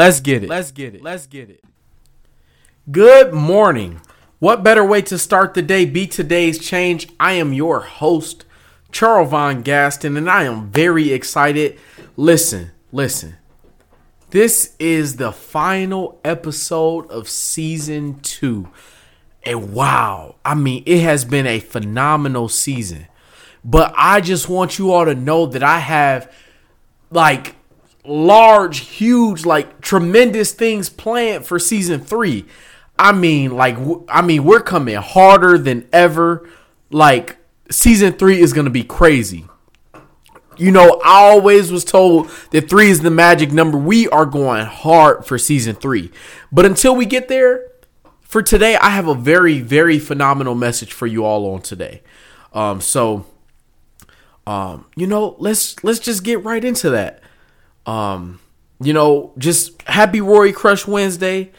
Let's get it. Let's get it. Let's get it. Good morning. What better way to start the day be today's change? I am your host, Charles Von Gaston, and I am very excited. Listen, listen. This is the final episode of season two. And wow, I mean, it has been a phenomenal season. But I just want you all to know that I have like large, huge, like tremendous things planned for season three. I mean, like, I mean, we're coming harder than ever. Like, season three is gonna be crazy. You know, I always was told that three is the magic number. We are going hard for season three. But until we get there, for today, I have a very, very phenomenal message for you all on today. Um, so, um, you know, let's let's just get right into that. Um, you know, just happy Rory Crush Wednesday.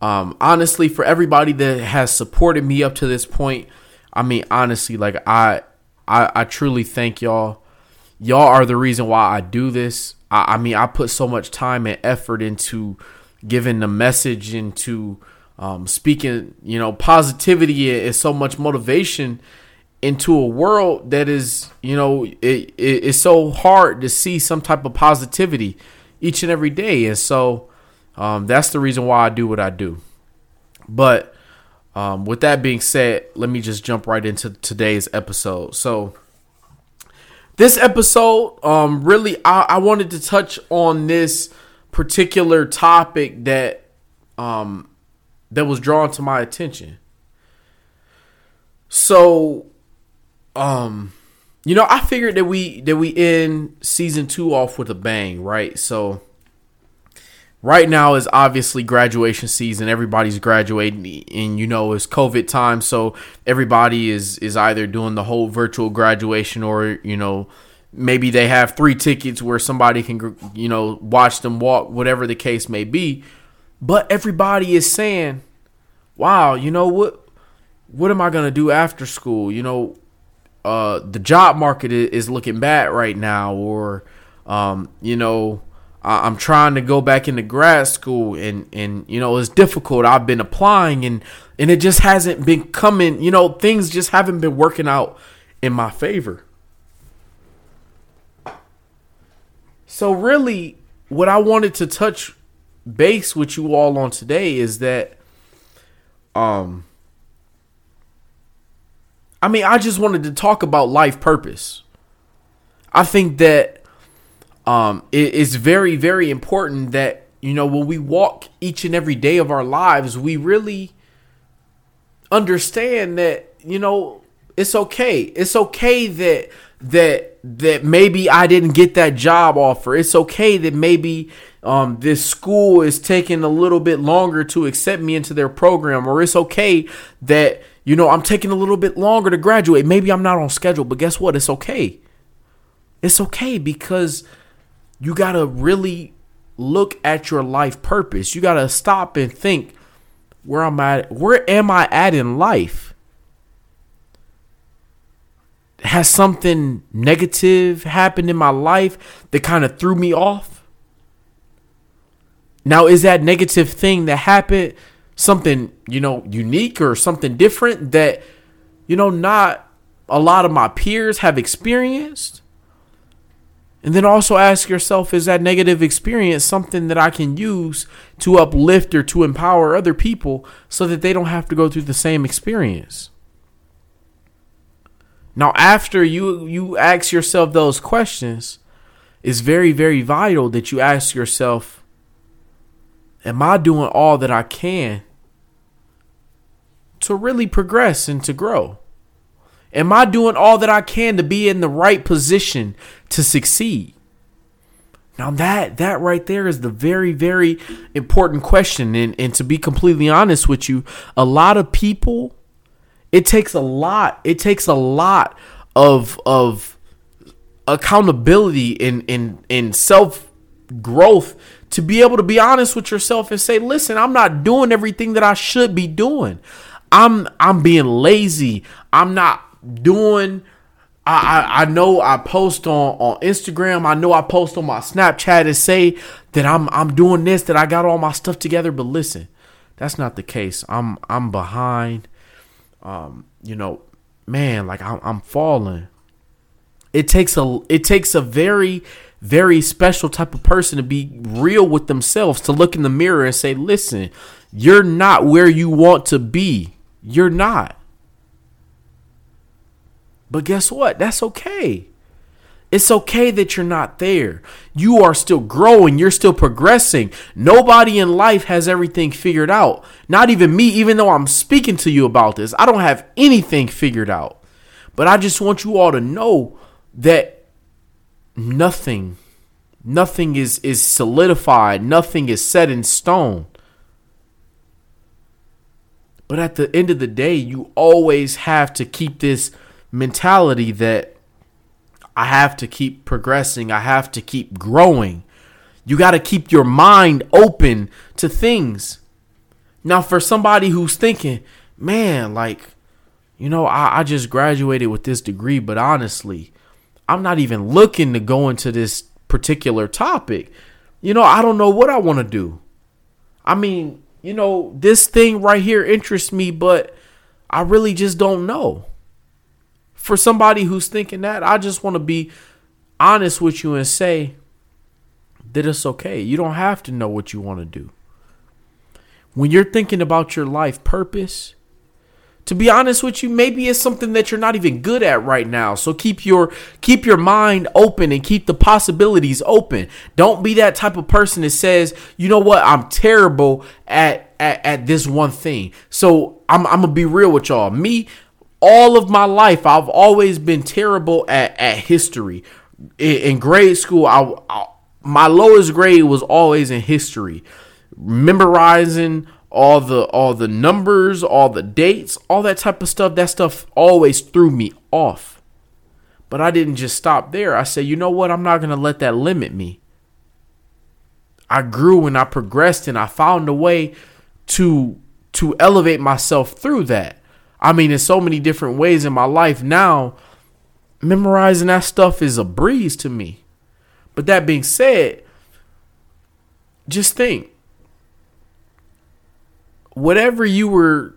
Um, honestly, for everybody that has supported me up to this point, I mean, honestly, like I, I, I truly thank y'all. Y'all are the reason why I do this. I, I mean, I put so much time and effort into giving the message, into um, speaking, you know, positivity and so much motivation into a world that is, you know, it, it, it's so hard to see some type of positivity each and every day. And so um, that's the reason why I do what I do. But um, with that being said, let me just jump right into today's episode. So, this episode, um, really, I, I wanted to touch on this particular topic that um, that was drawn to my attention. So, um, you know, I figured that we that we end season two off with a bang, right? So right now is obviously graduation season. Everybody's graduating, and you know it's COVID time, so everybody is is either doing the whole virtual graduation or you know maybe they have three tickets where somebody can you know watch them walk, whatever the case may be. But everybody is saying, "Wow, you know what? What am I gonna do after school? You know, uh, the job market is looking bad right now, or um, you know." I'm trying to go back into grad school and and you know it's difficult. I've been applying and and it just hasn't been coming, you know, things just haven't been working out in my favor. So really what I wanted to touch base with you all on today is that um I mean, I just wanted to talk about life purpose. I think that um, it is very, very important that, you know, when we walk each and every day of our lives, we really understand that, you know, it's okay. It's okay that that that maybe I didn't get that job offer. It's okay that maybe um, this school is taking a little bit longer to accept me into their program, or it's okay that you know I'm taking a little bit longer to graduate. Maybe I'm not on schedule, but guess what? It's okay. It's okay because you got to really look at your life purpose. You got to stop and think where am I where am I at in life? Has something negative happened in my life that kind of threw me off? Now is that negative thing that happened something, you know, unique or something different that you know not a lot of my peers have experienced? And then also ask yourself is that negative experience something that I can use to uplift or to empower other people so that they don't have to go through the same experience? Now, after you, you ask yourself those questions, it's very, very vital that you ask yourself Am I doing all that I can to really progress and to grow? Am I doing all that I can to be in the right position to succeed? Now that that right there is the very very important question and and to be completely honest with you, a lot of people it takes a lot it takes a lot of of accountability and in in self growth to be able to be honest with yourself and say, "Listen, I'm not doing everything that I should be doing. I'm I'm being lazy. I'm not doing I, I, I know I post on, on Instagram. I know I post on my Snapchat and say that I'm I'm doing this, that I got all my stuff together. But listen, that's not the case. I'm I'm behind. Um, you know, man, like I'm, I'm falling. It takes a it takes a very very special type of person to be real with themselves to look in the mirror and say, "Listen, you're not where you want to be. You're not." But guess what? That's okay. It's okay that you're not there. You are still growing. You're still progressing. Nobody in life has everything figured out. Not even me, even though I'm speaking to you about this. I don't have anything figured out. But I just want you all to know that nothing, nothing is, is solidified. Nothing is set in stone. But at the end of the day, you always have to keep this mentality that I have to keep progressing, I have to keep growing. You got to keep your mind open to things. Now, for somebody who's thinking, man, like, you know, I, I just graduated with this degree, but honestly, I'm not even looking to go into this particular topic. You know, I don't know what I want to do. I mean, you know, this thing right here interests me, but I really just don't know for somebody who's thinking that, I just want to be honest with you and say that it's okay. You don't have to know what you want to do. When you're thinking about your life purpose, to be honest with you, maybe it's something that you're not even good at right now. So keep your keep your mind open and keep the possibilities open. Don't be that type of person that says, "You know what? I'm terrible at at, at this one thing." So I'm I'm gonna be real with y'all. Me, all of my life, I've always been terrible at, at history. In, in grade school, I, I, my lowest grade was always in history, memorizing all the all the numbers, all the dates, all that type of stuff. That stuff always threw me off. But I didn't just stop there. I said, you know what? I'm not gonna let that limit me. I grew and I progressed and I found a way to to elevate myself through that. I mean, in so many different ways in my life now, memorizing that stuff is a breeze to me. But that being said, just think whatever you were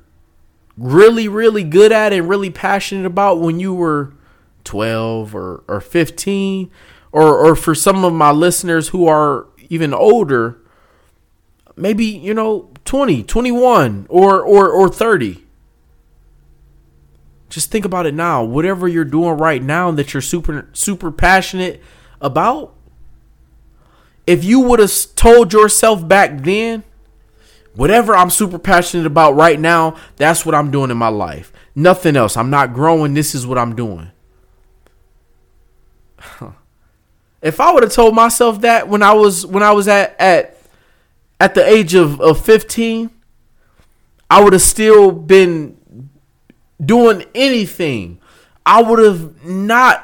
really, really good at and really passionate about when you were 12 or, or 15, or, or for some of my listeners who are even older, maybe, you know, 20, 21, or, or, or 30 just think about it now. Whatever you're doing right now that you're super super passionate about, if you would have told yourself back then, whatever I'm super passionate about right now, that's what I'm doing in my life. Nothing else. I'm not growing. This is what I'm doing. if I would have told myself that when I was when I was at at at the age of, of 15, I would have still been doing anything, I would have not.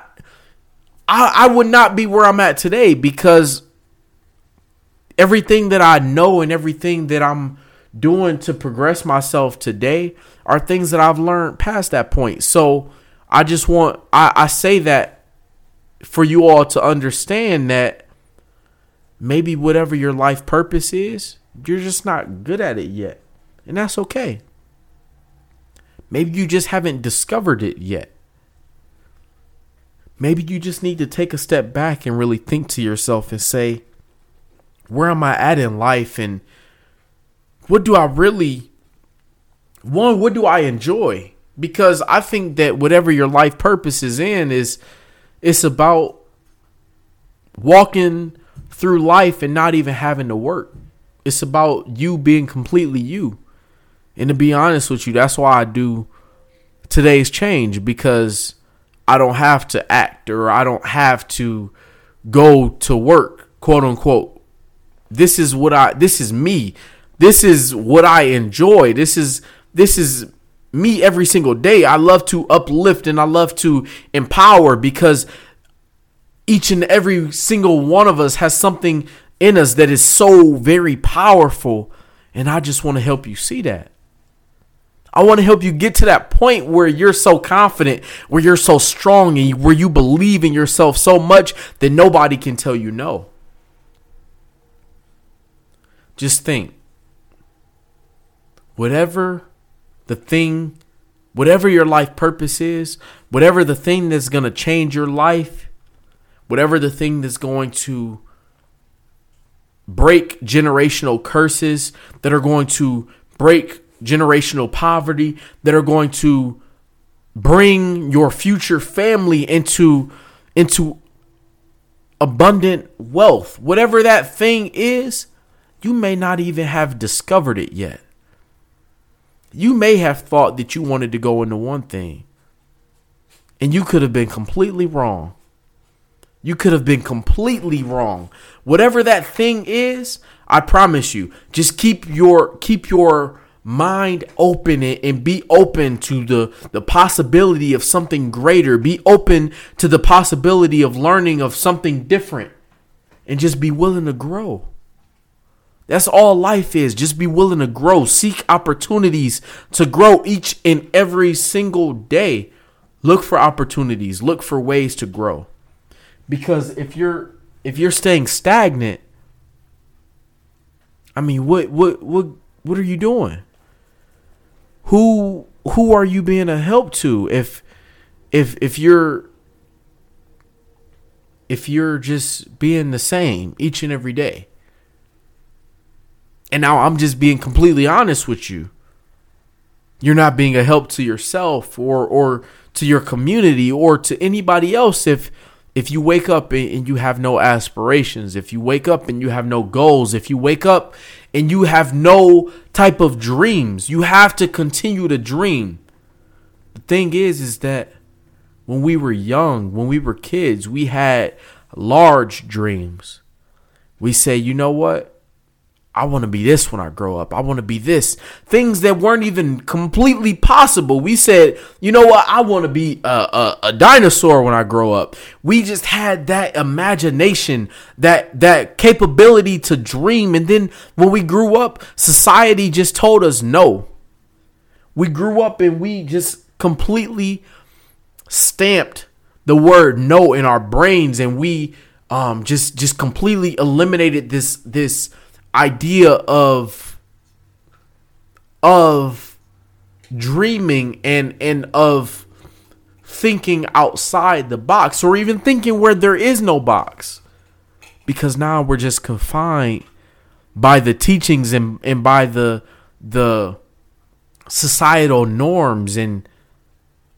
I, I would not be where I'm at today because everything that I know and everything that I'm doing to progress myself today are things that I've learned past that point. So I just want I, I say that for you all to understand that maybe whatever your life purpose is, you're just not good at it yet. And that's okay. Maybe you just haven't discovered it yet. Maybe you just need to take a step back and really think to yourself and say, where am I at in life? And what do I really, one, what do I enjoy? Because I think that whatever your life purpose is in is, it's about walking through life and not even having to work. It's about you being completely you. And to be honest with you, that's why I do today's change because I don't have to act or I don't have to go to work, quote unquote. This is what I this is me. This is what I enjoy. This is this is me every single day. I love to uplift and I love to empower because each and every single one of us has something in us that is so very powerful and I just want to help you see that. I want to help you get to that point where you're so confident, where you're so strong, and where you believe in yourself so much that nobody can tell you no. Just think whatever the thing, whatever your life purpose is, whatever the thing that's going to change your life, whatever the thing that's going to break generational curses, that are going to break generational poverty, that are going to bring your future family into into abundant wealth. Whatever that thing is, you may not even have discovered it yet. You may have thought that you wanted to go into one thing, and you could have been completely wrong. You could have been completely wrong. Whatever that thing is, I promise you, just keep your keep your mind open and be open to the the possibility of something greater. Be open to the possibility of learning of something different and just be willing to grow. That's all life is. Just be willing to grow. Seek opportunities to grow each and every single day. Look for opportunities. Look for ways to grow. Because if you're if you're staying stagnant, I mean, what what what what are you doing? Who who are you being a help to if if if you're if you're just being the same each and every day? And now I'm just being completely honest with you. You're not being a help to yourself or or to your community or to anybody else if if you wake up and you have no aspirations, if you wake up and you have no goals, if you wake up and you have no type of dreams, you have to continue to dream. The thing is is that when we were young, when we were kids, we had large dreams. We say, "You know what? I want to be this when I grow up. I want to be this. Things that weren't even completely possible. We said, you know what? I want to be a, a, a, dinosaur when I grow up. We just had that imagination, that that capability to dream. And then when we grew up, society just told us no. We grew up and we just completely stamped the word no in our brains, and we um, just just completely eliminated this this idea of of dreaming and and of thinking outside the box or even thinking where there is no box because now we're just confined by the teachings and, and by the the societal norms and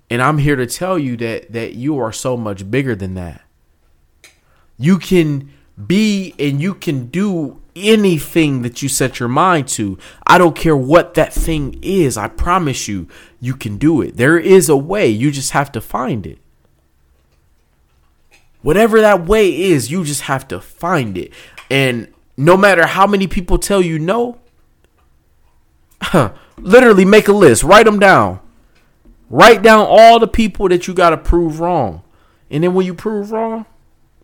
and I'm here to tell you that that you are so much bigger than that. You can be and you can do anything that you set your mind to. I don't care what that thing is. I promise you, you can do it. There is a way. You just have to find it. Whatever that way is, you just have to find it. And no matter how many people tell you no, literally make a list, write them down. Write down all the people that you got to prove wrong. And then when you prove wrong,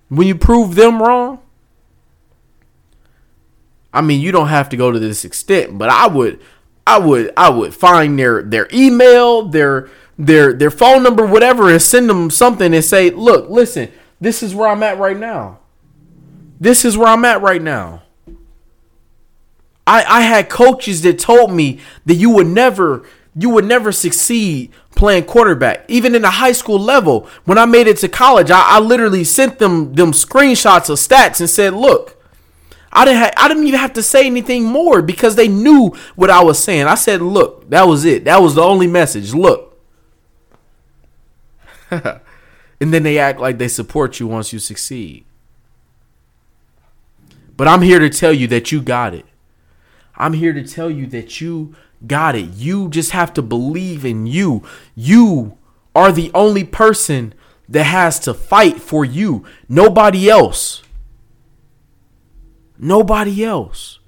when you prove them wrong, I mean, you don't have to go to this extent, but I would, I would, I would find their their email, their their their phone number, whatever, and send them something and say, "Look, listen, this is where I'm at right now. This is where I'm at right now." I I had coaches that told me that you would never you would never succeed playing quarterback, even in the high school level. When I made it to college, I, I literally sent them them screenshots of stats and said, "Look." I didn't ha- I didn't even have to say anything more because they knew what I was saying. I said, "Look, that was it. That was the only message. Look." and then they act like they support you once you succeed. But I'm here to tell you that you got it. I'm here to tell you that you got it. You just have to believe in you. You are the only person that has to fight for you. Nobody else. Nobody else.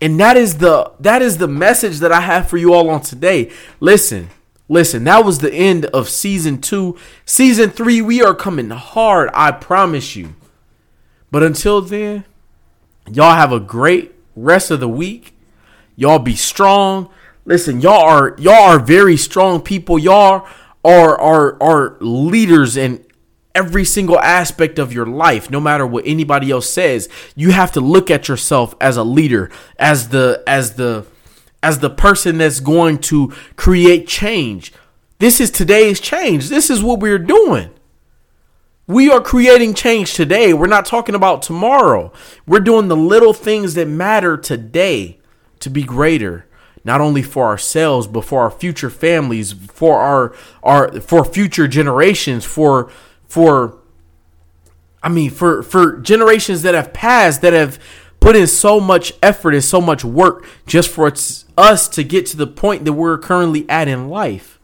And that is the that is the message that I have for you all on today. Listen, listen, that was the end of season 2. Season 3 we are coming hard, I promise you. But until then, y'all have a great rest of the week. Y'all be strong. listen, y'all are y'all are very strong people. Y'all are are are leaders in every single aspect of your life no matter what anybody else says you have to look at yourself as a leader as the as the as the person that's going to create change. This is today's change. This is what we're doing. We are creating change today. We're not talking about tomorrow. We're doing the little things that matter today to be greater not only for ourselves but for our future families for our our for future generations for for I mean for for generations that have passed that have put in so much effort and so much work just for us to get to the point that we're currently at in life.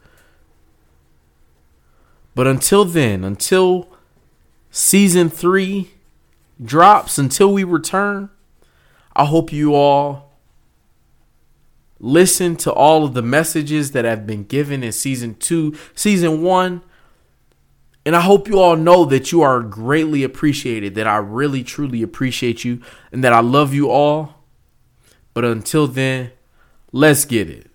But until then, until season 3 drops, until we return, I hope you all listen to all of the messages that have been given in season 2, season 1 and I hope you all know that you are greatly appreciated, that I really truly appreciate you, and that I love you all. But until then, let's get it.